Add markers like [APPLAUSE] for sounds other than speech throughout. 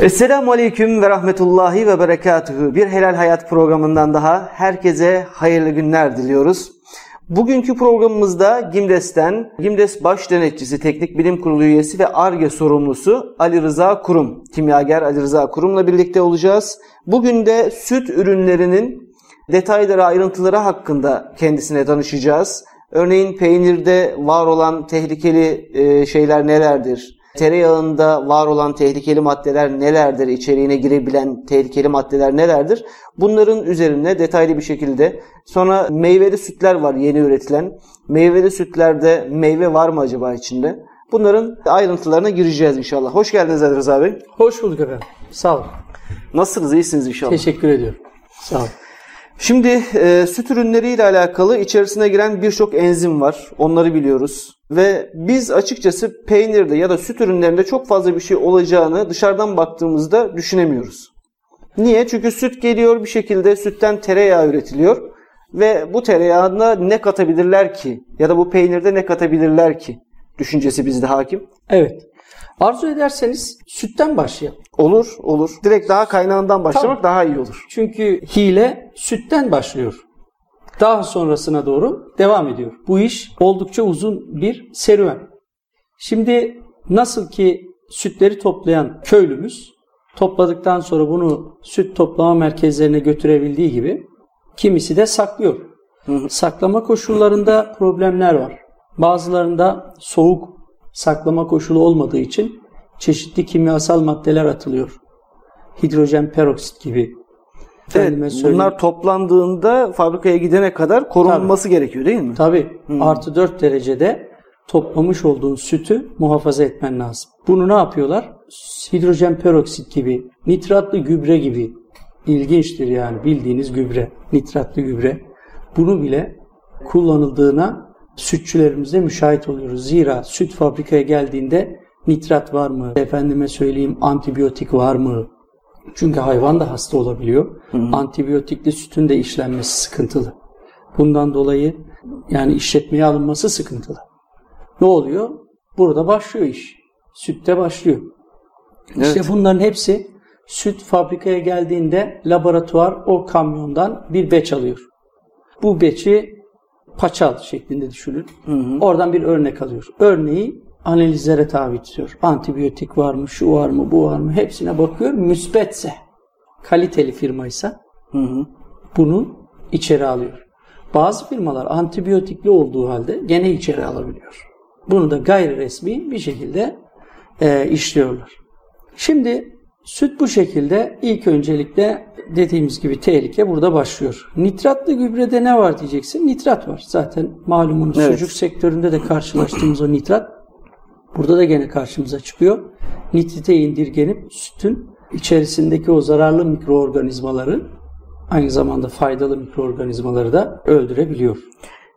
Esselamu Aleyküm ve Rahmetullahi ve Berekatuhu. Bir Helal Hayat programından daha herkese hayırlı günler diliyoruz. Bugünkü programımızda GİMDES'ten, GİMDES Baş Denetçisi, Teknik Bilim Kurulu üyesi ve ARGE sorumlusu Ali Rıza Kurum, kimyager Ali Rıza Kurum'la birlikte olacağız. Bugün de süt ürünlerinin detayları, ayrıntıları hakkında kendisine danışacağız. Örneğin peynirde var olan tehlikeli e, şeyler nelerdir? Tereyağında var olan tehlikeli maddeler nelerdir? İçeriğine girebilen tehlikeli maddeler nelerdir? Bunların üzerine detaylı bir şekilde sonra meyveli sütler var yeni üretilen. Meyveli sütlerde meyve var mı acaba içinde? Bunların ayrıntılarına gireceğiz inşallah. Hoş geldiniz Rıza Bey. Hoş bulduk efendim. Sağ olun. Nasılsınız? İyisiniz inşallah. Teşekkür ediyorum. Sağ olun. Şimdi e, süt ürünleriyle alakalı içerisine giren birçok enzim var. Onları biliyoruz. Ve biz açıkçası peynirde ya da süt ürünlerinde çok fazla bir şey olacağını dışarıdan baktığımızda düşünemiyoruz. Niye? Çünkü süt geliyor bir şekilde sütten tereyağı üretiliyor. Ve bu tereyağına ne katabilirler ki? Ya da bu peynirde ne katabilirler ki? Düşüncesi bizde hakim. Evet. Arzu ederseniz sütten başlayalım. Olur, olur. Direkt daha kaynağından başlamak Tabii. daha iyi olur. Çünkü hile sütten başlıyor. Daha sonrasına doğru devam ediyor. Bu iş oldukça uzun bir serüven. Şimdi nasıl ki sütleri toplayan köylümüz topladıktan sonra bunu süt toplama merkezlerine götürebildiği gibi kimisi de saklıyor. Saklama koşullarında problemler var. Bazılarında soğuk saklama koşulu olmadığı için çeşitli kimyasal maddeler atılıyor. Hidrojen peroksit gibi. Evet, bunlar toplandığında fabrikaya gidene kadar korunması Tabii. gerekiyor değil mi? Tabii. Hmm. Artı 4 derecede toplamış olduğun sütü muhafaza etmen lazım. Bunu ne yapıyorlar? Hidrojen peroksit gibi, nitratlı gübre gibi ilginçtir yani bildiğiniz gübre, nitratlı gübre. Bunu bile kullanıldığına sütçülerimizde müşahit oluyoruz. Zira süt fabrikaya geldiğinde nitrat var mı? Efendime söyleyeyim antibiyotik var mı? Çünkü hayvan da hasta olabiliyor. Hı hı. Antibiyotikli sütün de işlenmesi sıkıntılı. Bundan dolayı yani işletmeye alınması sıkıntılı. Ne oluyor? Burada başlıyor iş. Sütte başlıyor. Evet. İşte bunların hepsi süt fabrikaya geldiğinde laboratuvar o kamyondan bir beç alıyor. Bu beçi paçal şeklinde düşünün. Hı hı. Oradan bir örnek alıyor. Örneği analizlere tabi tutuyor. Antibiyotik var mı, şu var mı, bu var mı hepsine bakıyor. Müsbetse, kaliteli firmaysa hı hı. bunu içeri alıyor. Bazı firmalar antibiyotikli olduğu halde gene içeri alabiliyor. Bunu da gayri resmi bir şekilde e, işliyorlar. Şimdi süt bu şekilde ilk öncelikle dediğimiz gibi tehlike burada başlıyor. Nitratlı gübrede ne var diyeceksin? Nitrat var. Zaten malumunuz evet. sucuk sektöründe de karşılaştığımız o nitrat burada da gene karşımıza çıkıyor. Nitrite indirgenip sütün içerisindeki o zararlı mikroorganizmaları aynı zamanda faydalı mikroorganizmaları da öldürebiliyor.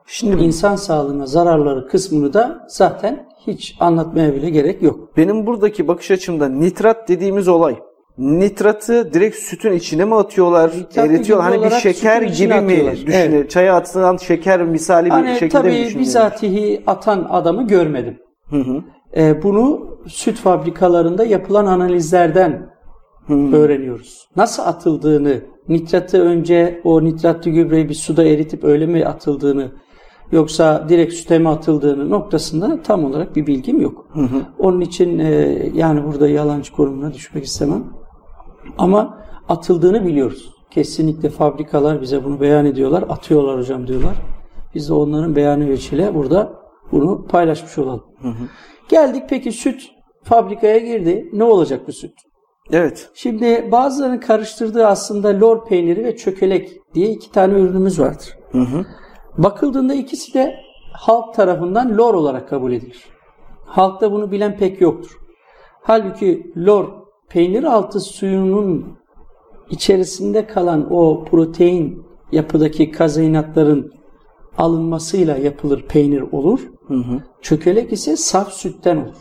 Şimdi insan sağlığına zararları kısmını da zaten hiç anlatmaya bile gerek yok. Benim buradaki bakış açımda nitrat dediğimiz olay nitratı direkt sütün içine mi atıyorlar, Nitratlı eritiyorlar? Hani bir şeker gibi mi düşünüyor? Evet. Çaya atılan şeker misali hani bir şekilde tabii mi düşünüyor? bizatihi atan adamı görmedim. Hı hı. Ee, bunu süt fabrikalarında yapılan analizlerden hı. öğreniyoruz. Nasıl atıldığını, nitratı önce o nitratlı gübreyi bir suda eritip öyle mi atıldığını yoksa direkt süte mi atıldığını noktasında tam olarak bir bilgim yok. Hı hı. Onun için e, yani burada yalancı konumuna düşmek istemem. Ama atıldığını biliyoruz. Kesinlikle fabrikalar bize bunu beyan ediyorlar. Atıyorlar hocam diyorlar. Biz de onların beyanı veçile burada bunu paylaşmış olalım. Hı hı. Geldik peki süt fabrikaya girdi. Ne olacak bu süt? Evet. Şimdi bazılarının karıştırdığı aslında lor peyniri ve çökelek diye iki tane ürünümüz vardır. Hı hı. Bakıldığında ikisi de halk tarafından lor olarak kabul edilir. Halkta bunu bilen pek yoktur. Halbuki lor peynir altı suyunun içerisinde kalan o protein yapıdaki kazeinatların alınmasıyla yapılır peynir olur. Hı hı. Çökelek ise saf sütten olur.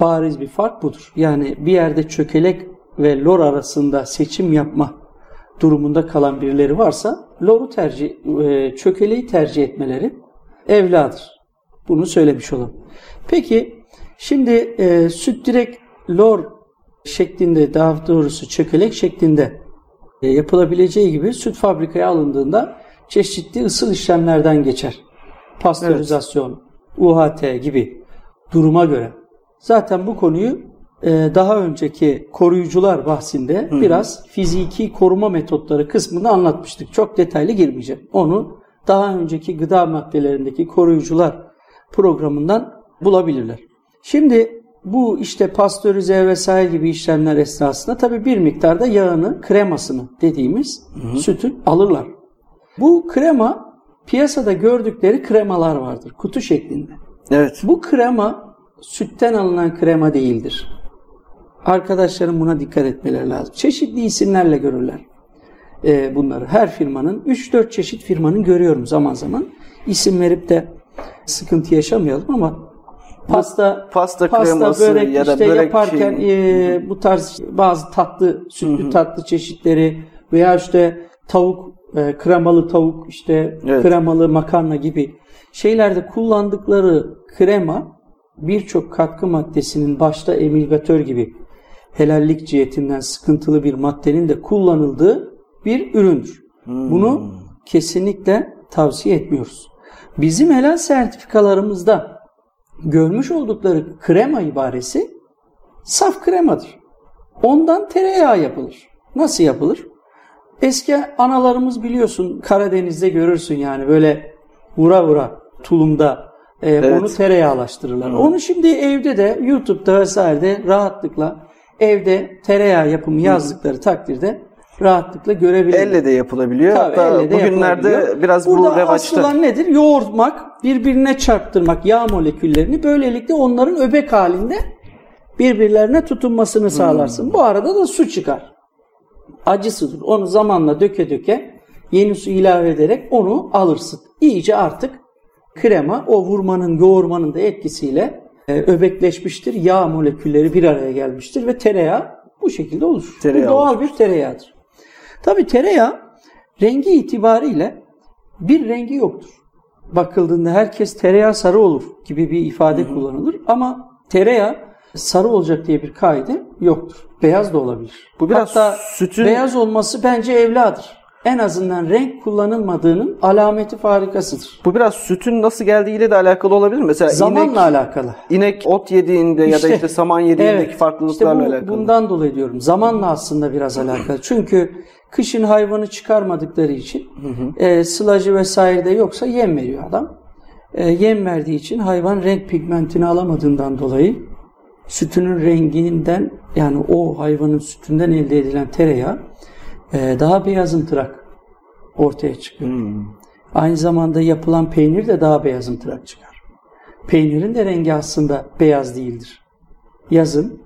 Bariz bir fark budur. Yani bir yerde çökelek ve lor arasında seçim yapma durumunda kalan birileri varsa loru tercih, e, çökeleği tercih etmeleri evladır. Bunu söylemiş olalım. Peki şimdi e, süt direkt lor şeklinde daha doğrusu çökelek şeklinde e, yapılabileceği gibi süt fabrikaya alındığında çeşitli ısıl işlemlerden geçer. Pastörizasyon, UHT gibi duruma göre. Zaten bu konuyu daha önceki koruyucular bahsinde biraz fiziki koruma metotları kısmını anlatmıştık. Çok detaylı girmeyeceğim. Onu daha önceki gıda maddelerindeki koruyucular programından bulabilirler. Şimdi bu işte pastörize vesaire gibi işlemler esnasında tabii bir miktarda yağını, kremasını dediğimiz sütü alırlar. Bu krema piyasada gördükleri kremalar vardır kutu şeklinde. Evet. Bu krema sütten alınan krema değildir. Arkadaşlarım buna dikkat etmeleri lazım. Çeşitli isimlerle görürler e, bunları. Her firmanın 3-4 çeşit firmanın görüyorum zaman zaman. İsim verip de sıkıntı yaşamayalım ama pasta Pasta kreması börek ya da işte börek yaparken şeyi. e, bu tarz bazı tatlı sütlü tatlı çeşitleri veya işte tavuk e, kremalı tavuk işte Evet. kremalı makarna gibi şeylerde kullandıkları krema birçok katkı maddesinin başta emilgatör gibi helallik cihetinden sıkıntılı bir maddenin de kullanıldığı bir üründür. Bunu kesinlikle tavsiye etmiyoruz. Bizim helal sertifikalarımızda görmüş oldukları krema ibaresi saf kremadır. Ondan tereyağı yapılır. Nasıl yapılır? Eski analarımız biliyorsun Karadeniz'de görürsün yani böyle vura vura tulumda e, Evet. onu tereyağlaştırırlar. Onu şimdi evde de YouTube'da vesairede rahatlıkla evde tereyağı yapımı yazdıkları takdirde rahatlıkla görebilirler. Elle de yapılabiliyor. Tabii, Hatta elle de bugünlerde yapılabiliyor. biraz Burada bu revaçta. olan nedir? Yoğurtmak, birbirine çarptırmak yağ moleküllerini. Böylelikle onların öbek halinde birbirlerine tutunmasını sağlarsın. Bu arada da su çıkar. Acısıdır. Onu zamanla döke döke yeni su ilave ederek onu alırsın. İyice artık krema o vurmanın, yoğurmanın da etkisiyle öbekleşmiştir. Yağ molekülleri bir araya gelmiştir ve tereyağı bu şekilde oluşur. Tereyağı bu doğal bir tereyağıdır. Tabi tereyağı rengi itibariyle bir rengi yoktur. Bakıldığında herkes tereyağı sarı olur gibi bir ifade kullanılır ama tereyağı sarı olacak diye bir kaide yoktur. Beyaz da olabilir. Bu biraz Hatta sütün- beyaz olması bence evladır. En azından renk kullanılmadığının alameti farikasıdır. Bu biraz sütün nasıl geldiğiyle de alakalı olabilir mi? Mesela Zamanla inek, alakalı. inek ot yediğinde ya da İşte, işte saman yediğindeki Evet, farklılıklarla işte bu- alakalı. Bundan dolayı diyorum. Zamanla aslında biraz alakalı. Çünkü kışın hayvanı çıkarmadıkları için e, sılacı vesaire de yoksa yem veriyor adam. E, yem verdiği için hayvan renk pigmentini alamadığından dolayı sütünün renginden yani o hayvanın sütünden elde edilen tereyağı e, daha beyazımtırak ortaya çıkıyor. Aynı zamanda yapılan peynir de daha beyazımtırak çıkar. Peynirin de rengi aslında beyaz değildir. Yazın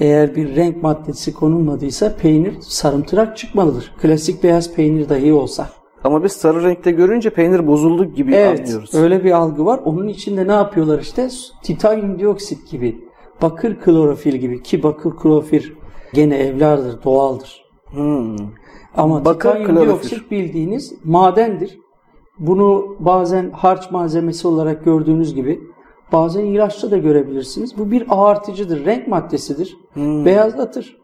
eğer bir renk maddesi konulmadıysa peynir sarımtırak çıkmalıdır. Klasik beyaz peynir dahi olsa. Ama biz sarı renkte görünce peynir bozuldu gibi Evet, anlıyoruz. öyle bir algı var. Onun içinde ne yapıyorlar işte? Titanyum dioksit gibi, bakır klorofil gibi ki bakır klorofil gene evlardır, doğaldır. Hmm. Ama Bakır titanyum klorofil. dioksit bildiğiniz madendir. Bunu bazen harç malzemesi olarak gördüğünüz gibi bazen ilaçta da görebilirsiniz. Bu bir ağartıcıdır, renk maddesidir. Beyazlatır.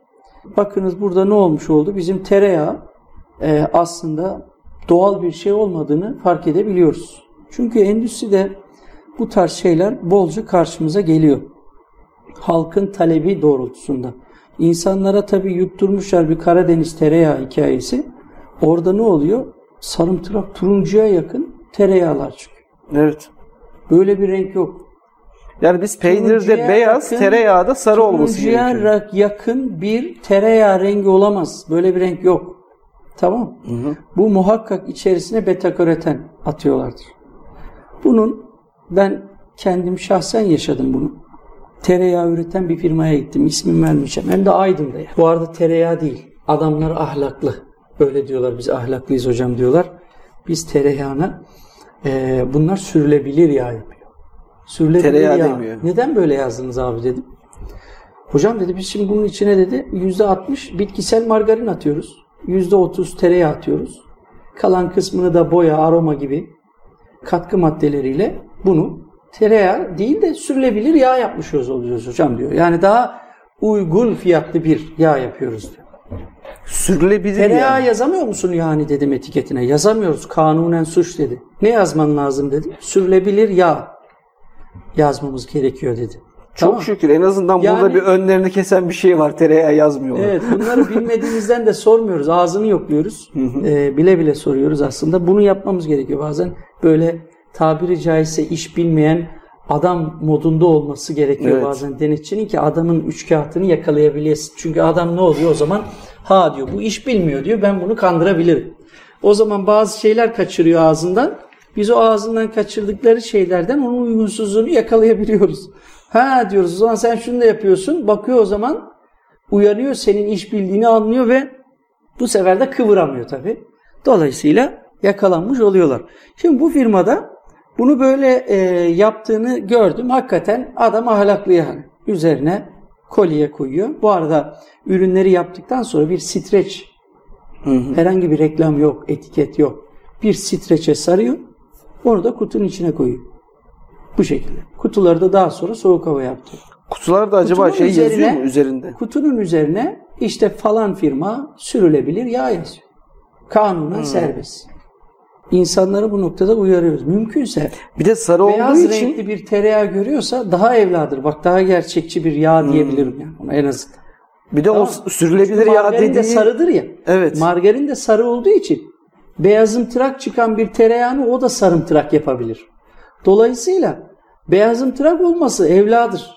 Bakınız burada ne olmuş oldu? Bizim tereyağı e, aslında doğal bir şey olmadığını fark edebiliyoruz. Çünkü endüstride bu tarz şeyler bolca karşımıza geliyor. Halkın talebi doğrultusunda. İnsanlara tabii yutturmuşlar bir Karadeniz tereyağı hikayesi. Orada ne oluyor? Sarımtırak turuncuya yakın tereyağlar çıkıyor. Evet. Böyle bir renk yok. Yani biz peynirde Turuncuya beyaz, yakın- tereyağda sarı olması Turuncuya gerekiyor. rak- yakın bir tereyağı rengi olamaz. Böyle bir renk yok. Tamam. Bu muhakkak içerisine beta karoten atıyorlardır. Bunun ben kendim şahsen yaşadım bunu. Tereyağı üreten bir firmaya gittim. İsmini vermeyeceğim. Hem de Aydın'da. ya. Bu arada tereyağı değil. Adamlar ahlaklı. Öyle diyorlar. Biz ahlaklıyız hocam diyorlar. Biz tereyağına eee, bunlar sürülebilir yağ yapıyor. Sürülebilir Tereyağı yağ. demiyor. Neden böyle yazdınız abi dedim. Hocam dedi biz şimdi bunun içine dedi %60 bitkisel margarin atıyoruz. %30 tereyağı atıyoruz. Kalan kısmını da boya, aroma gibi katkı maddeleriyle bunu tereyağı değil de sürülebilir yağ yapmış oluyoruz hocam diyor. Yani daha uygun fiyatlı bir yağ yapıyoruz diyor. Sürülebilir Tereyağı yani. yazamıyor musun yani dedim etiketine. Yazamıyoruz. Kanunen suç dedi. Ne yazman lazım dedi. Sürülebilir yağ yazmamız gerekiyor dedi. Çok Tamam. şükür en azından burada Yani- bir önlerini kesen bir şey var. Tereyağı yazmıyorlar. Evet bunları [LAUGHS] bilmediğimizden de sormuyoruz. Ağzını yokluyoruz. Ee, bile bile soruyoruz aslında. Bunu yapmamız gerekiyor. Bazen böyle tabiri caizse iş bilmeyen adam modunda olması gerekiyor Evet. bazen denetçinin ki adamın üç kağıtını yakalayabilesin. Çünkü adam ne oluyor o zaman? Ha diyor bu iş bilmiyor diyor ben bunu kandırabilirim. O zaman bazı şeyler kaçırıyor ağzından. Biz o ağzından kaçırdıkları şeylerden onun uygunsuzluğunu yakalayabiliyoruz. Ha diyoruz o zaman sen şunu da yapıyorsun. Bakıyor o zaman uyanıyor senin iş bildiğini anlıyor ve bu sefer de kıvıramıyor tabii. Dolayısıyla yakalanmış oluyorlar. Şimdi bu firmada bunu böyle e, yaptığını gördüm. Hakikaten adam ahlaklı yani. Üzerine kolye koyuyor. Bu arada ürünleri yaptıktan sonra bir streç herhangi bir reklam yok, etiket yok. Bir streçe sarıyor. Onu da kutunun içine koyuyor. Bu şekilde. Kutuları da daha sonra soğuk hava yaptırıyor. Kutularda acaba Kutunun şey yazıyor üzerine- mu üzerinde? Kutunun üzerine işte falan firma sürülebilir yağ yazıyor. Kanunen serbest. İnsanları bu noktada uyarıyoruz. Mümkünse Bir de sarı olduğu beyaz için renkli bir tereyağı görüyorsa daha evladır. Bak daha gerçekçi bir yağ diyebilirim yani ona en azından. bir de o Tamam. sürülebilir yağ Margarin de dediği sarıdır ya. Evet. Margarin de sarı olduğu için beyazımtırak çıkan bir tereyağını o da sarımtırak yapabilir. Dolayısıyla beyazımtırak olması evladır.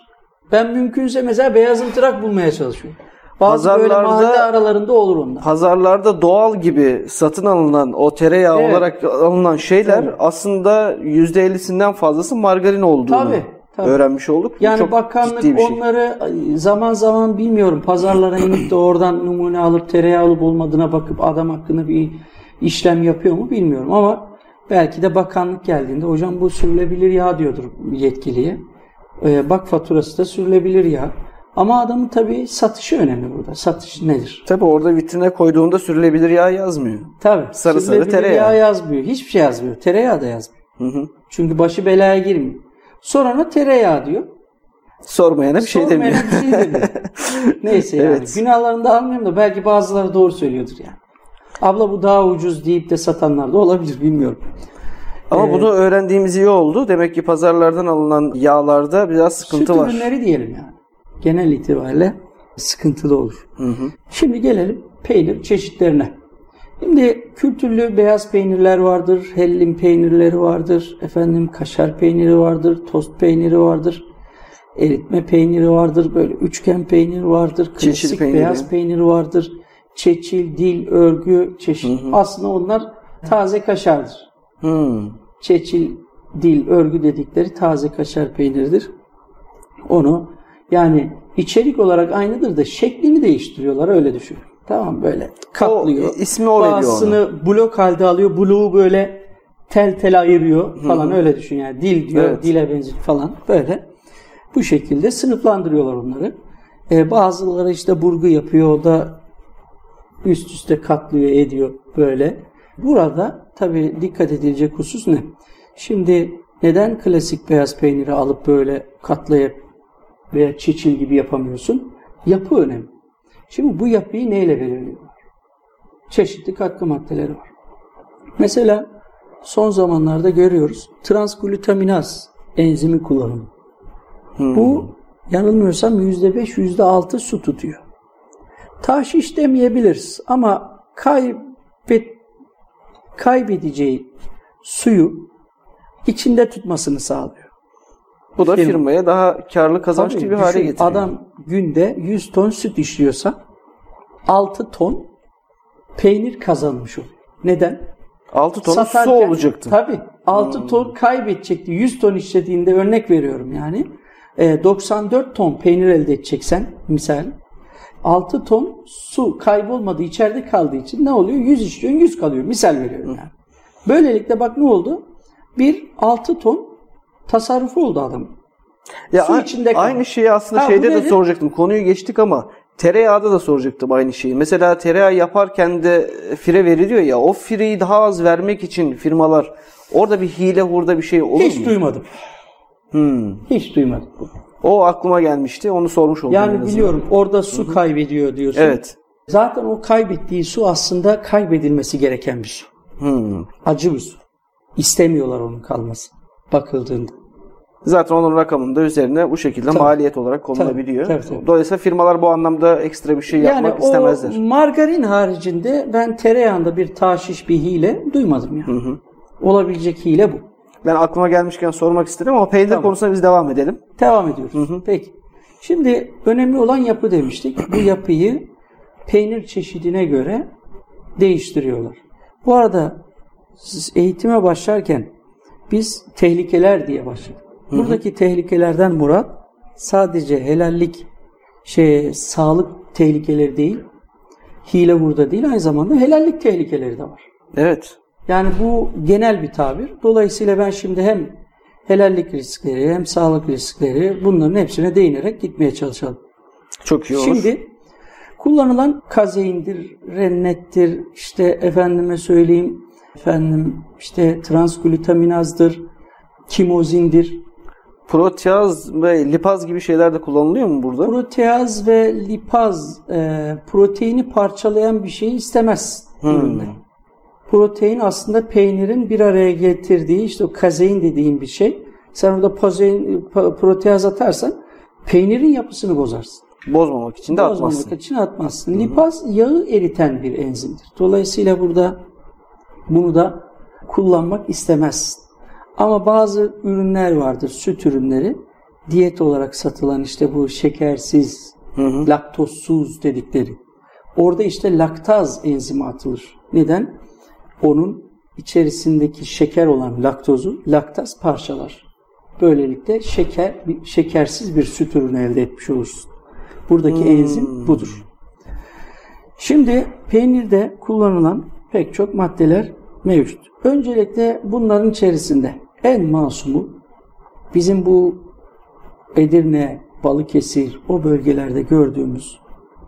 Ben mümkünse mesela beyazımtırak bulmaya çalışıyorum. Bazı böyle Pazarlarda- mahalle aralarında olur onlar. pazarlarda doğal gibi satın alınan o tereyağı Evet. olarak alınan şeyler Tabii. aslında %50'sinden fazlası margarin olduğunu Tabii, tabii. öğrenmiş olduk. Yani çok bakanlık şey. onları zaman zaman bilmiyorum pazarlara inip de oradan numune alıp tereyağı alıp olmadığına bakıp adam hakkında bir işlem yapıyor mu bilmiyorum ama belki de bakanlık geldiğinde hocam bu sürülebilir yağ diyordur yetkiliye. Ee, bak faturası da sürülebilir yağ. Ama adamın tabii satışı önemli burada. Satış nedir? Tabii orada vitrine koyduğunda sürülebilir yağ yazmıyor. Tabii. Sarı sarı tereyağı. yağ yazmıyor. Hiçbir şey yazmıyor. Tereyağı da yazmıyor. Hı hı. Çünkü başı belaya girmiyor. Sonra ona tereyağı diyor. Sormayana bir şey Sormayana demiyor. bir şey demiyor. [LAUGHS] Neyse yani. Evet. Günahlarını da almıyorum da belki bazıları doğru söylüyordur yani. Abla bu daha ucuz deyip de satanlar da olabilir bilmiyorum. Ama Ee, bunu öğrendiğimiz iyi oldu. Demek ki pazarlardan alınan yağlarda biraz sıkıntı Süt var. ürünleri diyelim yani. Genel itibariyle sıkıntılı olur. Hı hı. Şimdi gelelim peynir çeşitlerine. Şimdi kültürlü beyaz peynirler vardır, hellim peynirleri vardır, efendim kaşar peyniri vardır, tost peyniri vardır, eritme peyniri vardır, böyle üçgen peynir vardır, klasik peyniri. beyaz peynir vardır, çeçil, dil, örgü çeşit. Aslında onlar taze kaşardır. Hı. Çeçil, dil, örgü dedikleri taze kaşar peyniridir. Onu yani içerik olarak aynıdır da şeklini değiştiriyorlar öyle düşün. Tamam böyle katlıyor. O, ismi o veriyor onu. Bazısını blok halde alıyor. Bloğu böyle tel tel ayırıyor falan öyle düşün yani. Dil diyor, Evet. dile benziyor falan böyle. Bu şekilde sınıflandırıyorlar onları. Ee, bazıları işte burgu yapıyor. O da üst üste katlıyor ediyor böyle. Burada tabii dikkat edilecek husus ne? Şimdi neden klasik beyaz peyniri alıp böyle katlayıp veya çiçil gibi yapamıyorsun? Yapı önemli. Şimdi bu yapıyı neyle belirliyorlar? Çeşitli katkı maddeleri var. Mesela son zamanlarda görüyoruz transglutaminaz enzimi kullanımı. Bu yanılmıyorsam %5 %6 su tutuyor. Taşiş demeyebiliriz ama kaybet, kaybedeceği suyu içinde tutmasını sağlıyor. Bu da Firma. firmaya daha karlı kazançlı Tabii bir hale getiriyor. Adam günde 100 ton süt işliyorsa 6 ton peynir kazanmış oluyor. Neden? 6 ton su olacaktı. Tabii. 6 ton kaybedecekti. 100 ton işlediğinde örnek veriyorum yani. E, 94 ton peynir elde edeceksen misal 6 ton su kaybolmadı içeride kaldığı için ne oluyor? 100 işliyorsun 100 kalıyor. Misal veriyorum yani. Böylelikle bak ne oldu? Bir 6 ton tasarrufu oldu adamın. Ya Su içinde kaldı. aynı şeyi aslında Ha, şeyde de soracaktım. Konuyu geçtik ama tereyağda da soracaktım aynı şeyi. Mesela tereyağı yaparken de fire veriliyor ya. O fireyi daha az vermek için firmalar orada bir hile hurda bir şey olur Hiç mu? duymadım. Hmm. Hiç duymadım. O aklıma gelmişti. Onu sormuş oldum. Yani biliyorum orada su kaybediyor diyorsun. Evet. Zaten o kaybettiği su aslında kaybedilmesi gereken bir su. Hmm. Acı bir su. İstemiyorlar onun kalması. Bakıldığında. Zaten onun rakamını da üzerine bu şekilde Tabii. maliyet olarak konulabiliyor. Tabii, tabii, tabii. Dolayısıyla firmalar bu anlamda ekstra bir şey Yani yapmak o istemezler. margarin haricinde ben tereyağında bir taşiş bir hile duymadım yani. Olabilecek hile bu. Ben aklıma gelmişken sormak istedim ama peynir Tamam. konusuna biz devam edelim. Devam ediyoruz. Peki. Şimdi önemli olan yapı demiştik. Bu yapıyı peynir çeşidine göre değiştiriyorlar. Bu arada siz eğitime başlarken biz tehlikeler diye başladık. Buradaki tehlikelerden murat sadece helallik şey sağlık tehlikeleri değil, hile burada değil aynı zamanda helallik tehlikeleri de var. Evet. Yani bu genel bir tabir. Dolayısıyla ben şimdi hem helallik riskleri hem sağlık riskleri bunların hepsine değinerek gitmeye çalışalım. Çok iyi olur. Şimdi kullanılan kazeindir, rennettir, işte efendime söyleyeyim efendim işte transglutaminazdır, kimozindir. proteaz ve lipaz gibi şeyler de kullanılıyor mu burada? Proteaz ve lipaz e, proteini parçalayan bir şeyi istemez üründe. Protein aslında peynirin bir araya getirdiği işte o kazein dediğin bir şey. Sen orada pozein, proteaz atarsan peynirin yapısını bozarsın. Bozmamak için de Bozmamak atmazsın. için atmazsın. Lipaz yağı eriten bir enzimdir. Dolayısıyla burada bunu da kullanmak istemezsin. Ama bazı ürünler vardır, süt ürünleri. Diyet olarak satılan işte bu şekersiz, laktozsuz dedikleri. Orada işte laktaz enzimi atılır. Neden? Onun içerisindeki şeker olan laktozu laktaz parçalar. Böylelikle şeker, şekersiz bir süt ürünü elde etmiş olursun. Buradaki enzim budur. Şimdi peynirde kullanılan pek çok maddeler mevcut. Öncelikle bunların içerisinde en masumu bizim bu Edirne, Balıkesir o bölgelerde gördüğümüz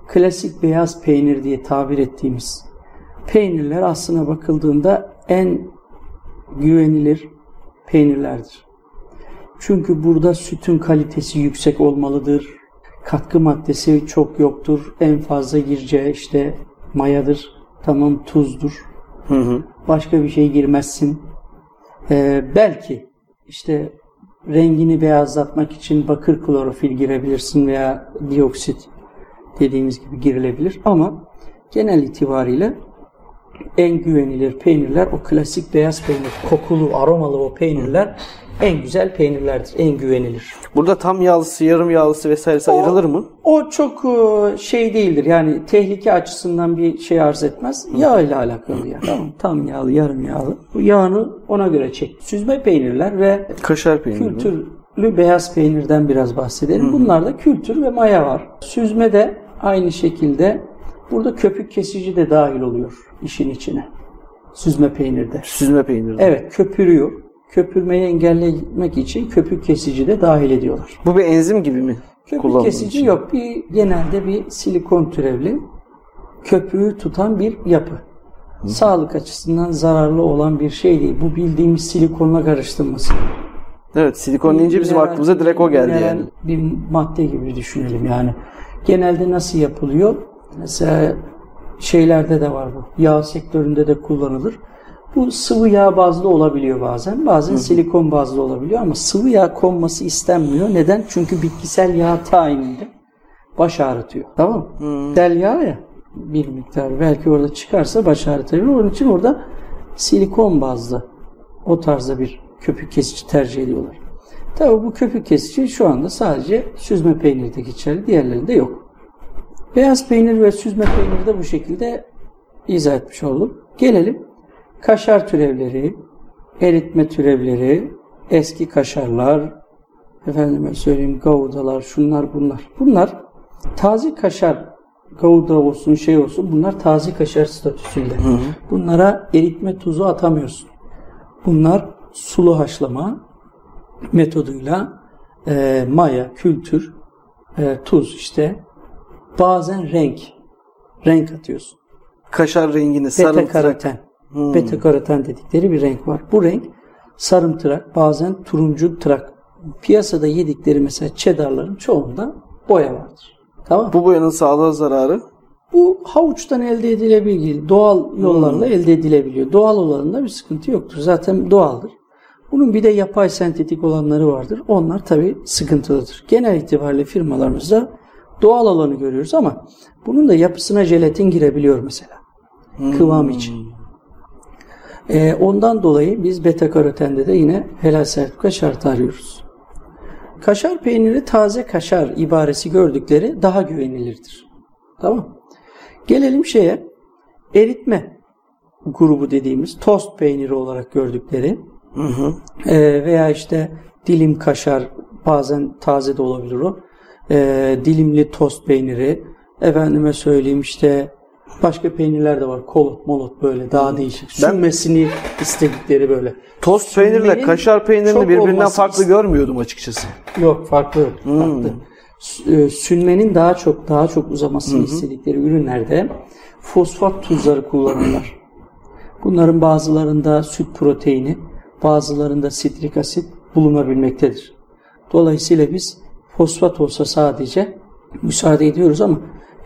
klasik beyaz peynir diye tabir ettiğimiz peynirler aslına bakıldığında en güvenilir peynirlerdir. Çünkü burada sütün kalitesi yüksek olmalıdır. Katkı maddesi çok yoktur. En fazla gireceği işte mayadır. Tamam tuzdur. Hı hı. Başka bir şey girmezsin. Ee, belki işte rengini beyazlatmak için bakır klorofil girebilirsin veya dioksit dediğimiz gibi girilebilir. Ama genel itibariyle en güvenilir peynirler o klasik beyaz peynir, kokulu, aromalı o peynirler en güzel peynirlerdir, en güvenilir. Burada tam yağlısı, yarım yağlısı vesairesi ayrılır mı? O çok e, şey değildir. Yani tehlike açısından bir şey arz etmez. Yağ ile alakalı ya. Tamam, tam yağlı, yarım yağlı. Bu yağını ona göre çek. Süzme peynirler ve Kaşar peyniri. kültürlü beyaz peynirden biraz bahsedelim. Bunlarda kültür ve maya var. Süzme de aynı şekilde burada köpük kesici de dahil oluyor işin içine. Süzme peynirde. Süzme peyniri. Evet köpürüyor. Köpürmeyi engellemek için köpük kesici de dahil ediyorlar. Bu bir enzim gibi mi? Köpük kesici için? yok. Bir genelde bir silikon türevli köpüğü tutan bir yapı. Sağlık açısından zararlı olan bir şey değil. Bu bildiğimiz silikonla karıştırması. Evet silikon deyince bizim Mineral- aklımıza direkt o geldi yani. Bir madde gibi düşünelim yani. Genelde nasıl yapılıyor? Mesela şeylerde de var bu. Yağ sektöründe de kullanılır. Bu sıvı yağ bazlı olabiliyor bazen. Bazen silikon bazlı olabiliyor ama sıvı yağ konması istenmiyor. Neden? Çünkü bitkisel yağ tayininde baş ağrıtıyor. Tamam mı? Bitkisel yağ ya bir miktar belki orada çıkarsa baş ağrıtabilir. Onun için orada silikon bazlı o tarzda bir köpük kesici tercih ediyorlar. Tabii bu köpük kesici şu anda sadece süzme peynirde geçerli, diğerlerinde yok. Beyaz peynir ve süzme peyniri de bu şekilde izah etmiş oldum. Gelelim kaşar türevleri, eritme türevleri, eski kaşarlar, efendime söyleyeyim gavdalar, şunlar bunlar. Bunlar taze kaşar, gavda olsun şey olsun bunlar taze kaşar statüsünde. Bunlara eritme tuzu atamıyorsun. Bunlar sulu haşlama metoduyla e, maya, kültür, e, tuz işte bazen renk renk atıyorsun. Kaşar rengini Beta sarımtırak. karoten. Beta karoten dedikleri bir renk var. Bu renk sarımtırak, bazen turuncu tırak piyasada yedikleri mesela cheddarların çoğunda boya vardır. Tamam Bu boyanın sağlığa zararı Bu havuçtan elde edilebilir, doğal yollarla elde edilebiliyor. Doğal olanında bir sıkıntı yoktur. Zaten doğaldır. Bunun bir de yapay sentetik olanları vardır. Onlar tabii sıkıntılıdır. Genel itibariyle firmalarımızda doğal olanı görüyoruz ama bunun da yapısına jelatin girebiliyor mesela. Kıvam için. Ee, ondan dolayı biz beta karotende de yine helal sertifika şartı arıyoruz. Kaşar peyniri taze kaşar ibaresi gördükleri daha güvenilirdir. Tamam. Gelelim şeye eritme grubu dediğimiz tost peyniri olarak gördükleri Ee, veya işte dilim kaşar bazen taze de olabilir o. Ee, dilimli tost peyniri efendime söyleyeyim işte başka peynirler de var. Kolot molot böyle daha değişik. Ben- Sünmesini istedikleri böyle. tost peynirle kaşar peynirini birbirinden farklı görmüyordum açıkçası. Yok farklı. farklı. S- e, Sünmenin daha çok daha çok uzamasını istedikleri ürünlerde fosfat tuzları kullanırlar. [CLEARS THROAT] Bunların bazılarında süt proteini, bazılarında sitrik asit bulunabilmektedir. Dolayısıyla biz fosfat olsa sadece müsaade ediyoruz ama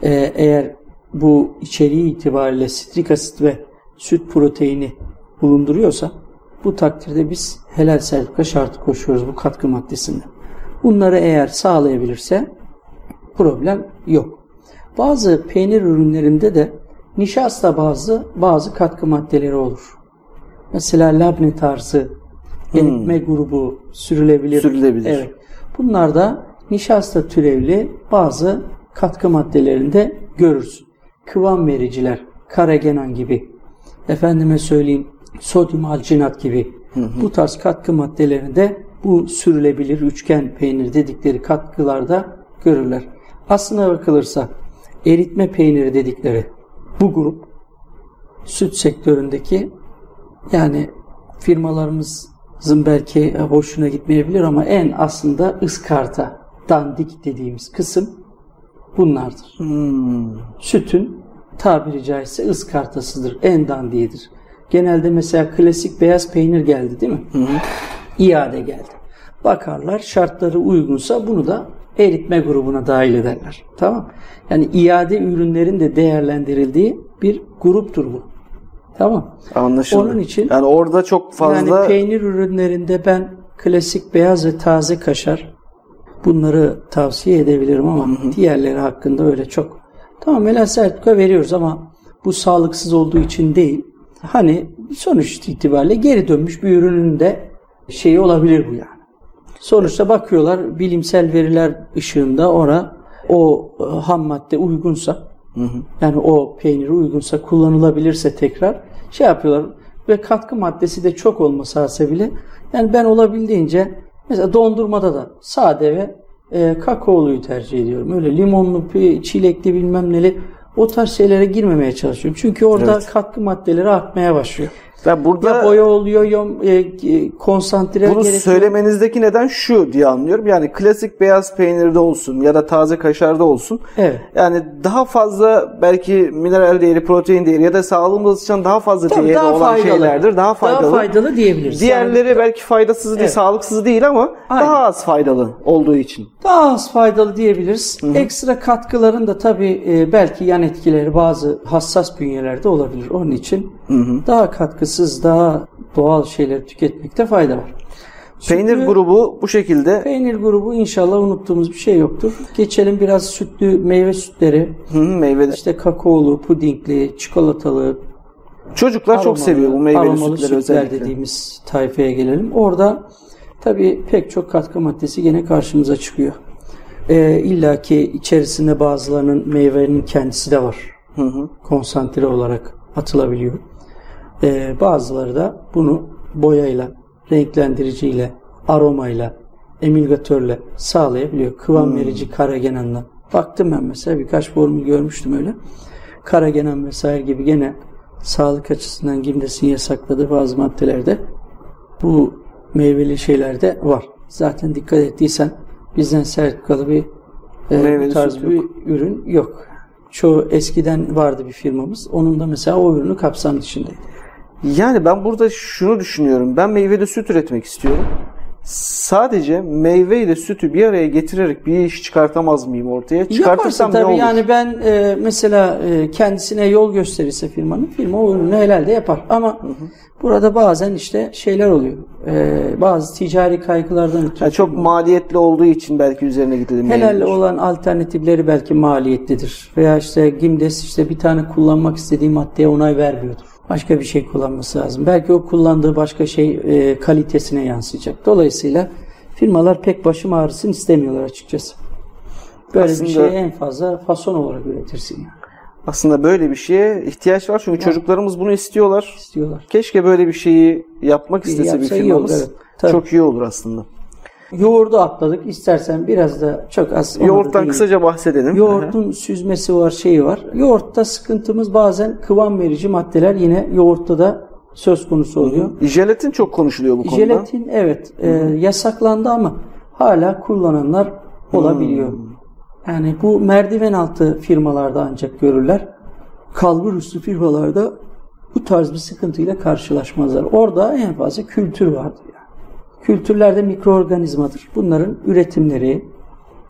e, eğer bu içeriği itibariyle sitrik asit ve süt proteini bulunduruyorsa bu takdirde biz helal sertifika şartı koşuyoruz bu katkı maddesinde. Bunları eğer sağlayabilirse problem yok. Bazı peynir ürünlerinde de nişasta bazı bazı katkı maddeleri olur. Mesela labne tarzı eritme grubu sürülebilir. Sürülebilir. Evet. Bunlar da nişasta türevli bazı katkı maddelerinde görürsün. Kıvam vericiler, karagenan gibi, efendime söyleyeyim sodyum alginat gibi bu tarz katkı maddelerinde bu sürülebilir üçgen peynir dedikleri katkılarda görürler. Aslına bakılırsa eritme peyniri dedikleri bu grup süt sektöründeki yani firmalarımızın belki hoşuna gitmeyebilir ama en aslında ıskarta, dandik dediğimiz kısım bunlardır. Sütün tabiri caizse ıskartasıdır, en dandiğidir. Genelde mesela klasik beyaz peynir geldi değil mi? İade geldi. Bakarlar şartları uygunsa bunu da eritme grubuna dahil ederler. Tamam. Yani iade ürünlerin de değerlendirildiği bir gruptur bu. Tamam. Anlaşıldı. Onun için yani orada çok fazla yani peynir ürünlerinde ben klasik beyaz ve taze kaşar bunları tavsiye edebilirim ama diğerleri hakkında öyle çok. Tamam helal sertifika veriyoruz ama bu sağlıksız olduğu için değil. Hani sonuç itibariyle geri dönmüş bir ürünün de şeyi olabilir bu yani. Sonuçta bakıyorlar bilimsel veriler ışığında ora o e, ham madde uygunsa yani o peynir uygunsa kullanılabilirse tekrar şey yapıyorlar ve katkı maddesi de çok olması hasebiyle yani ben olabildiğince mesela dondurmada da sade ve e, kakaoluyu tercih ediyorum. Öyle limonlu, çilekli bilmem neli o tarz şeylere girmemeye çalışıyorum. Çünkü orada Evet. katkı maddeleri artmaya başlıyor. Ya burada Ya boya oluyor ya e, e, konsantre Bunu gerekiyor. söylemenizdeki neden şu diye anlıyorum. Yani klasik beyaz peynirde olsun ya da taze kaşarda olsun. Evet. Yani daha fazla belki mineral değeri, protein değeri ya da sağlığımız için daha fazla Tabii değeri daha olan faydalı. şeylerdir. Daha faydalı. Daha faydalı diyebiliriz. Diğerleri belki faydasız değil, Evet. sağlıksız değil ama Aynen. daha az faydalı olduğu için. Daha az faydalı diyebiliriz. Ekstra katkıların da tabii e, belki yan etkileri bazı hassas bünyelerde olabilir. Onun için daha katkısız, daha doğal şeyleri tüketmekte fayda var. Peynir Sütlü- grubu bu şekilde. Peynir grubu inşallah unuttuğumuz bir şey yoktur. Geçelim biraz sütlü meyve sütleri. Hı hı, meyveli. İşte kakaolu, pudingli, çikolatalı, Çocuklar çok aromalı- seviyor bu meyveli sütleri sütler özellikle. dediğimiz tayfaya gelelim. Orada tabii pek çok katkı maddesi gene karşımıza çıkıyor. Ee, İlla ki içerisinde bazılarının meyvenin kendisi de var. Hı hı. Konsantre olarak atılabiliyor. Ee, bazıları da bunu boyayla, renklendiriciyle, aromayla, emülgatörle sağlayabiliyor. Kıvam verici karagenanla. Baktım ben mesela birkaç formül görmüştüm öyle. Karagenan vesaire gibi gene sağlık açısından Gimdes'in yasakladığı bazı maddelerde bu meyveli şeylerde var. Zaten dikkat ettiysen bizden sertifikalı bir e, Meyveli tarz bir ürün yok. Çoğu eskiden vardı bir firmamız. Onun da mesela o ürünü kapsam dışındaydı. Yani ben burada şunu düşünüyorum. Ben meyveli süt üretmek istiyorum. sadece meyve ile sütü bir araya getirerek bir iş çıkartamaz mıyım ortaya? Çıkartırsam Yaparsa ne tabii olur? yani ben e, mesela e, kendisine yol gösterirse firmanın firma o ürünü herhalde yapar. Ama burada bazen işte şeyler oluyor. E, bazı ticari kaygılardan ötürü. Yani çok maliyetli olduğu için belki üzerine gidilmiyor. Helal olan alternatifleri belki maliyetlidir. Veya işte Gimdes işte bir tane kullanmak istediği maddeye onay vermiyordur. Başka bir şey kullanması lazım. Belki o kullandığı başka şey e, kalitesine yansıyacak. Dolayısıyla firmalar pek başım ağrısın istemiyorlar açıkçası. Böyle Aslında- bir şeyi en fazla fason olarak üretirsin yani. Aslında böyle bir şeye ihtiyaç var çünkü çocuklarımız bunu istiyorlar. istiyorlar. Keşke böyle bir şeyi yapmak istese bir yapsa iyi olur, firmamız. evet. Tabii. Çok iyi olur aslında. Yoğurdu atladık. İstersen biraz da çok az. Yoğurttan kısaca bahsedelim. Yoğurtun süzmesi var, şeyi var. Yoğurtta sıkıntımız bazen kıvam verici maddeler yine yoğurtta da söz konusu oluyor. Jelatin çok konuşuluyor bu konuda. Jelatin evet e, yasaklandı ama hala kullananlar olabiliyor. Yani bu merdiven altı firmalarda ancak görürler. Kalbur üstü firmalarda bu tarz bir sıkıntıyla karşılaşmazlar. Orada en fazla kültür vardır yani. Kültürlerde mikroorganizmadır. Bunların üretimleri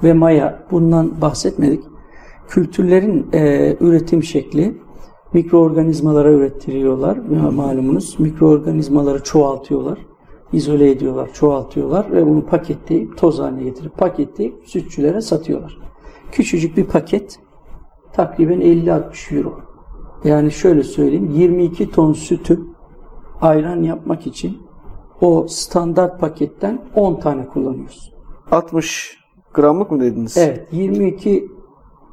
ve maya bundan bahsetmedik. Kültürlerin e, üretim şekli mikroorganizmalara ürettiriyorlar. Malumunuz mikroorganizmaları çoğaltıyorlar. izole ediyorlar, çoğaltıyorlar ve bunu paketleyip toz haline getirip paketleyip sütçülere satıyorlar. Küçücük bir paket takriben 50-60 euro. Yani şöyle söyleyeyim 22 ton sütü ayran yapmak için o standart paketten 10 tane kullanıyoruz. 60 gramlık mı dediniz? Evet 22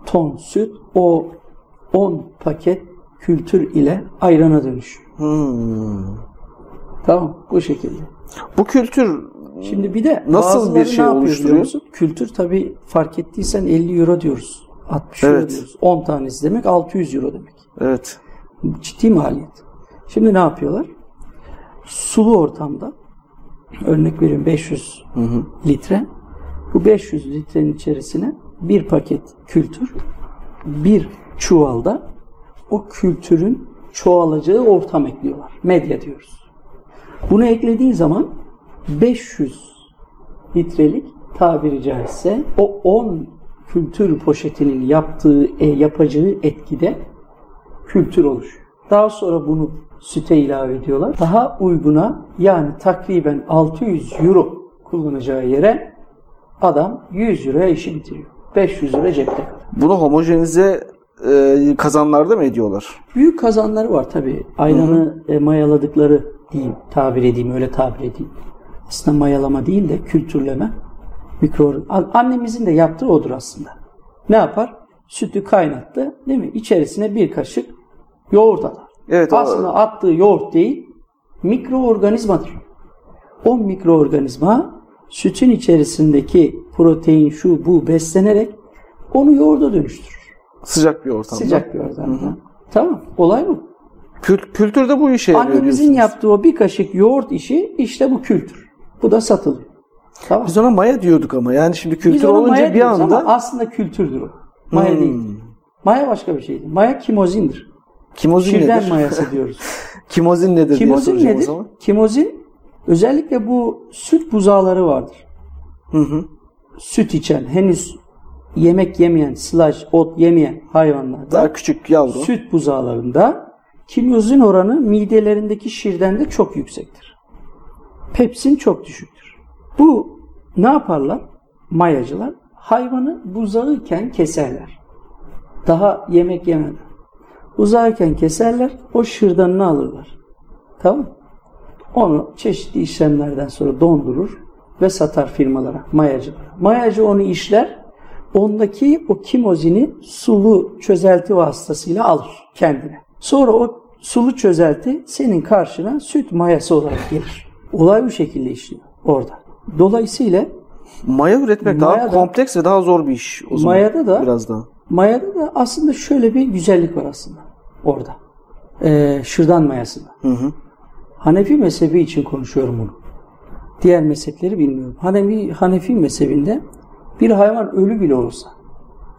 ton süt o 10 paket kültür ile ayrana dönüşüyor. Hmm. Tamam bu şekilde. Bu kültür Şimdi bir de Nasıl bir şey oluşturuyor? Kültür tabii fark ettiysen 50 euro diyoruz. 60 euro Evet. diyoruz. 10 tanesi demek 600 euro demek. evet. Ciddi maliyet. Şimdi ne yapıyorlar? Sulu ortamda örnek veriyorum 500 litre. Bu 500 litrenin içerisine bir paket kültür, bir çuvalda o kültürün çoğalacağı ortam ekliyorlar. Medya diyoruz. Bunu eklediği zaman 500 litrelik tabiri caizse o 10 kültür poşetinin yaptığı, e, yapacağı etkide kültür oluşuyor. Daha sonra bunu süte ilave ediyorlar. Daha uyguna yani takriben 600 euro kullanacağı yere adam 100 euroya işi bitiriyor. 500 lira cepte kalıyor. Bunu homojenize e, kazanlarda mı ediyorlar? Büyük kazanları var tabii. Ayranı e, mayaladıkları diyeyim, tabir edeyim, öyle tabir edeyim. Aslında mayalama değil de kültürleme. Mikro Annemizin de yaptığı odur aslında. Ne yapar? Sütü kaynattı, değil mi? İçerisine bir kaşık yoğurt atar. Evet, o- Aslında attığı yoğurt değil, mikroorganizmadır. O mikroorganizma sütün içerisindeki protein şu bu beslenerek onu yoğurda dönüştürür. Sıcak bir ortamda. Sıcak bir ortamda. Tamam. Olay bu. Kül- kültürde bu işe yarıyor Annemizin yaptığı o bir kaşık yoğurt işi işte bu kültür. Bu da satılıyor. Tamam. Biz ona maya diyorduk ama. Yani şimdi Biz kültür ona olunca maya bir anda ama aslında kültürdür o. Maya Hmm. değil. Maya başka bir şey değil. Maya kimozindir. Kimozin Şirden nedir? mayası diyoruz. [LAUGHS] kimozin nedir diye Kimozin o nedir? zaman. Kimozin özellikle bu süt buzağları vardır. Hı hı. Süt içen, henüz yemek yemeyen, slash, ot yemeyen hayvanlarda Daha küçük yavru. süt buzağlarında kimyozin oranı midelerindeki şirdende çok yüksektir. Pepsin çok düşüktür. Bu ne yaparlar? Mayacılar hayvanı buzağıyken keserler. Daha yemek yemeden. Buzağıyken keserler, o şırdanını alırlar. Tamam? Onu çeşitli işlemlerden sonra dondurur ve satar firmalara, mayacılara. Mayacı onu işler, ondaki o kimozini sulu çözelti vasıtasıyla alır kendine. Sonra o sulu çözelti senin karşına süt mayası olarak gelir. Olay bu şekilde işliyor orada. Dolayısıyla Maya üretmek Maya daha da- kompleks ve daha zor bir iş o zaman. Mayada da- biraz daha. Mayada da aslında şöyle bir güzellik var aslında orada. Ee, şırdan mayasında. Hı hı. Hanefi mezhebi için konuşuyorum bunu. Diğer mezhepleri bilmiyorum. Hanefi, Hanefi mezhebinde bir hayvan ölü bile olsa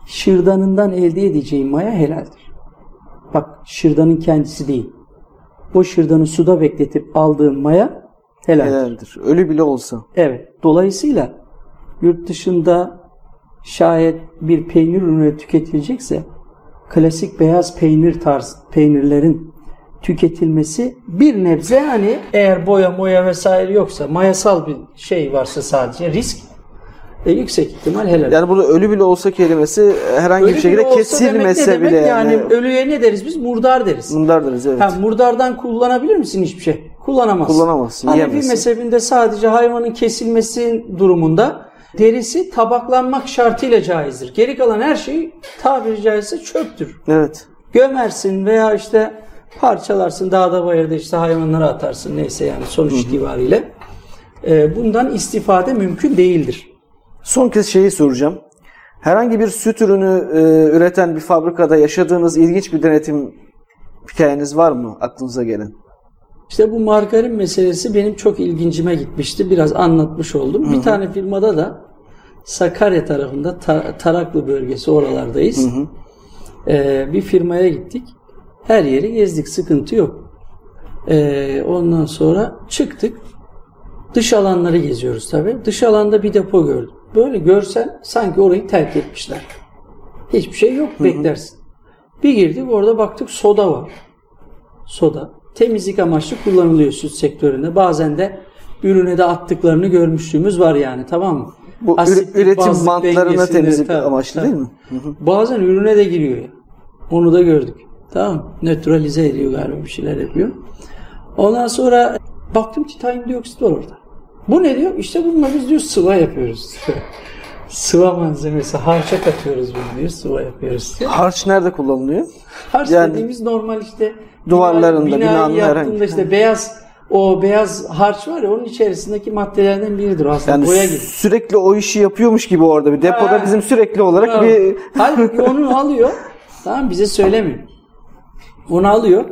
şırdanından elde edeceği maya helaldir. Bak şırdanın kendisi değil. O şırdanı suda bekletip aldığın maya Helal. Helaldir. Ölü bile olsa. Evet. Dolayısıyla yurt dışında şayet bir peynir ürünü tüketilecekse klasik beyaz peynir tarz peynirlerin tüketilmesi bir nebze hani eğer boya moya vesaire yoksa mayasal bir şey varsa sadece risk e, yüksek ihtimal helal. Yani burada ölü bile olsa kelimesi herhangi Ölü bir şekilde kesilmese demek bile yani, yani. ölüye ne deriz biz? Murdar deriz. Mundardırız evet. Ha, murdardan kullanabilir misin hiçbir şey? Kullanamazsın. Kullanamazsın, Hanefi mezhebinde sadece hayvanın kesilmesi durumunda derisi tabaklanmak şartıyla caizdir. Geri kalan her şey tabiri caizse çöptür. Evet. Gömersin veya işte parçalarsın dağda bayırda işte hayvanlara atarsın neyse yani sonuç itibariyle. Ee, bundan istifade mümkün değildir. Son kez şeyi soracağım. Herhangi bir süt ürünü e, üreten bir fabrikada yaşadığınız ilginç bir denetim hikayeniz var mı aklınıza gelen? İşte bu margarin meselesi benim çok ilgincime gitmişti. Biraz anlatmış oldum. Bir tane firmada da Sakarya tarafında Ta- Taraklı bölgesi oralardayız. Ee, bir firmaya gittik. Her yeri gezdik. Sıkıntı yok. Ee, ondan sonra çıktık. Dış alanları geziyoruz tabii. Dış alanda bir depo gördüm. Böyle görsen sanki orayı terk etmişler. Hiçbir şey yok beklersin. Bir girdik orada baktık soda var soda temizlik amaçlı kullanılıyor süt sektöründe. Bazen de ürüne de attıklarını görmüşlüğümüz var yani tamam mı? Bu Asitlik, ür- üretim bantlarına temizlik tabii, amaçlı tabii. değil mi? Bazen ürüne de giriyor. Onu da gördük. Tamam? Nötralize ediyor galiba bir şeyler yapıyor. Ondan sonra baktım titanyum dioksit var orada. Bu ne diyor? İşte bununla biz diyor sıva yapıyoruz. [LAUGHS] sıva malzemesi harça katıyoruz bunu diyor. Sıva yapıyoruz diyor. Harç nerede kullanılıyor? Harç Yani- dediğimiz normal işte Duvarlarında, binayı binanın herhangi- işte beyaz o beyaz harç var ya onun içerisindeki maddelerden biridir aslında Yani boya gibi. sürekli o işi yapıyormuş gibi orada bir depoda Ha. bizim sürekli olarak Bravo. bir [LAUGHS] Halbuki onu alıyor. Tamam bize söylemiyor. Onu alıyor.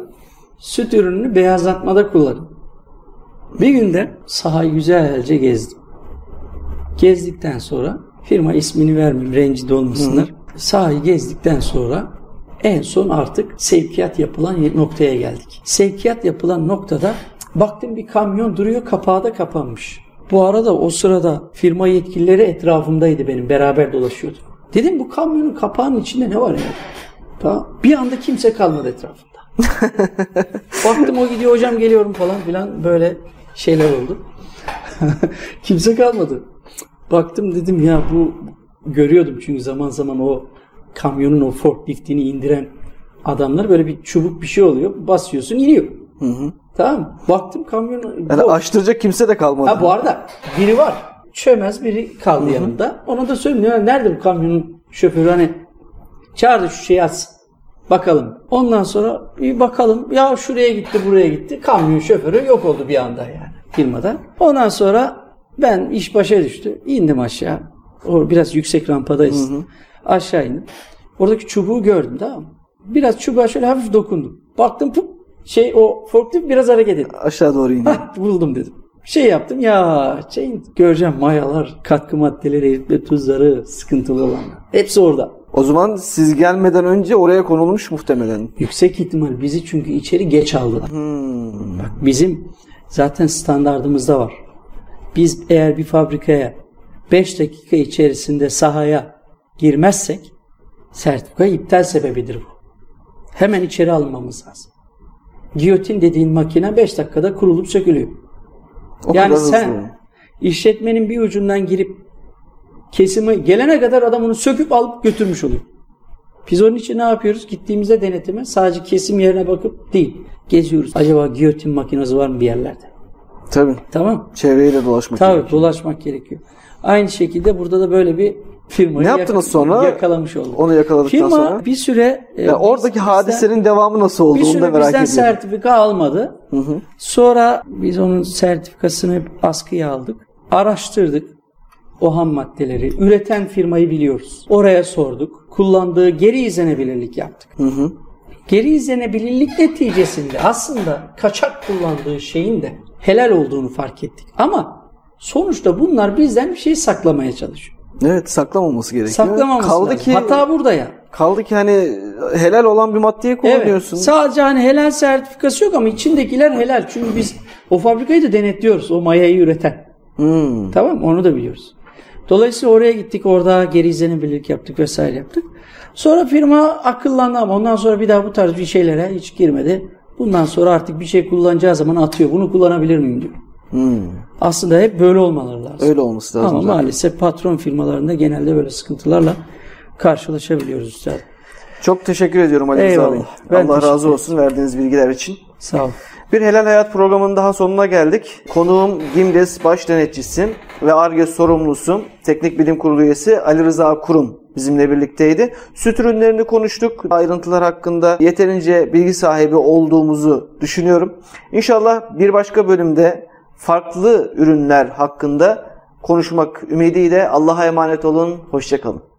Süt ürününü beyazlatmada kullanıyor. Bir günde sahayı güzelce gezdim. Gezdikten sonra firma ismini vermeyeyim rencide olmasınlar. Sahayı gezdikten sonra en son artık sevkiyat yapılan noktaya geldik. Sevkiyat yapılan noktada baktım bir kamyon duruyor kapağı da kapanmış. Bu arada o sırada firma yetkilileri etrafımdaydı benim beraber dolaşıyorduk. Dedim bu kamyonun kapağının içinde ne var ya? Tamam. Bir anda kimse kalmadı etrafında. [LAUGHS] Baktım o gidiyor hocam geliyorum falan filan böyle şeyler oldu. [LAUGHS] kimse kalmadı. Baktım dedim ya bu görüyordum çünkü zaman zaman o kamyonun o forkliftini indiren adamlar böyle bir çubuk bir şey oluyor. Basıyorsun iniyor. Tamam mı? Baktım kamyon yani açtıracak kimse de kalmadı. Ha bu arada biri var. Çömez biri kaldı yanında. Ona da söylüyorum nerede bu kamyonun şoförü hani çağırdı şu şeyi atsın. Bakalım. Ondan sonra bir bakalım. Ya şuraya gitti buraya gitti. Kamyon şoförü yok oldu bir anda yani firmada. Ondan sonra ben iş başa düştü. İndim aşağı. O biraz yüksek rampadayız. Aşağı indim. Oradaki çubuğu gördüm tamam mı? Biraz çubuğa şöyle hafif dokundum. Baktım pup, şey o forklift biraz hareket etti. Aşağı doğru indi. Hah, buldum dedim. Şey yaptım ya şey göreceğim mayalar, katkı maddeleri, eritme tuzları, sıkıntılı olanlar. Hepsi orada. O zaman siz gelmeden önce oraya konulmuş muhtemelen. Yüksek ihtimal bizi çünkü içeri geç aldılar. Bak bizim zaten standardımızda var. Biz eğer bir fabrikaya 5 dakika içerisinde sahaya girmezsek sertifika iptal sebebidir bu. Hemen içeri alınmamız lazım. Giyotin dediğin makine 5 dakikada kurulup sökülüyor. O yani sen hızlı. işletmenin bir ucundan girip kesimi gelene kadar adam onu söküp alıp götürmüş oluyor. Biz onun için ne yapıyoruz? Gittiğimizde denetime sadece kesim yerine bakıp değil. Geziyoruz. Acaba giyotin makinesi var mı bir yerlerde? Tabii. Tamam. Çevreyi de dolaşmak Tabii gerekiyor. dolaşmak gerekiyor. Aynı şekilde burada da böyle bir firmayı Ne yaptınız sonra? yakalamış olduk. Onu yakaladıktan Firma sonra? bir süre e, Yani oradaki biz- hadisenin devamı nasıl oldu bir onu da süre merak bizden ediyorum. sertifika almadı. Sonra biz onun sertifikasını askıya aldık. Araştırdık o ham maddeleri. Üreten firmayı biliyoruz. Oraya sorduk. Kullandığı geri izlenebilirlik yaptık. Geri izlenebilirlik neticesinde aslında kaçak kullandığı şeyin de helal olduğunu fark ettik. Ama sonuçta bunlar bizden bir şey saklamaya çalışıyor. Evet saklamaması gerekiyor. Saklamaması kaldı lazım. ki Hata burada ya. kaldı ki hani helal olan bir maddeye kullanıyorsun. Evet. Sadece hani helal sertifikası yok ama içindekiler helal. Çünkü biz o fabrikayı da denetliyoruz. O mayayı üreten. Hmm. Tamam? Onu da biliyoruz. Dolayısıyla oraya gittik. Orada geri izlenimlilik yaptık vesaire yaptık. Sonra firma akıllandı ama ondan sonra bir daha bu tarz bir şeylere hiç girmedi. Bundan sonra artık bir şey kullanacağı zaman atıyor. Bunu kullanabilir miyim diyor. Hmm. Aslında hep böyle olmaları lazım. Öyle olması lazım. Ama zaten. maalesef patron firmalarında genelde böyle sıkıntılarla karşılaşabiliyoruz üstad. Çok teşekkür ediyorum Ali Rıza Eyvallah. Bey. Ben Allah razı olsun verdiğiniz bilgiler için. Sağ ol. Bir Helal Hayat programının daha sonuna geldik. Konuğum Gimdes Baş Denetçisi ve ARGE sorumlusu Teknik Bilim Kurulu üyesi Ali Rıza Kurum bizimle birlikteydi. Süt ürünlerini konuştuk. Ayrıntılar hakkında yeterince bilgi sahibi olduğumuzu düşünüyorum. İnşallah bir başka bölümde farklı ürünler hakkında konuşmak ümidiyle Allah'a emanet olun. Hoşçakalın.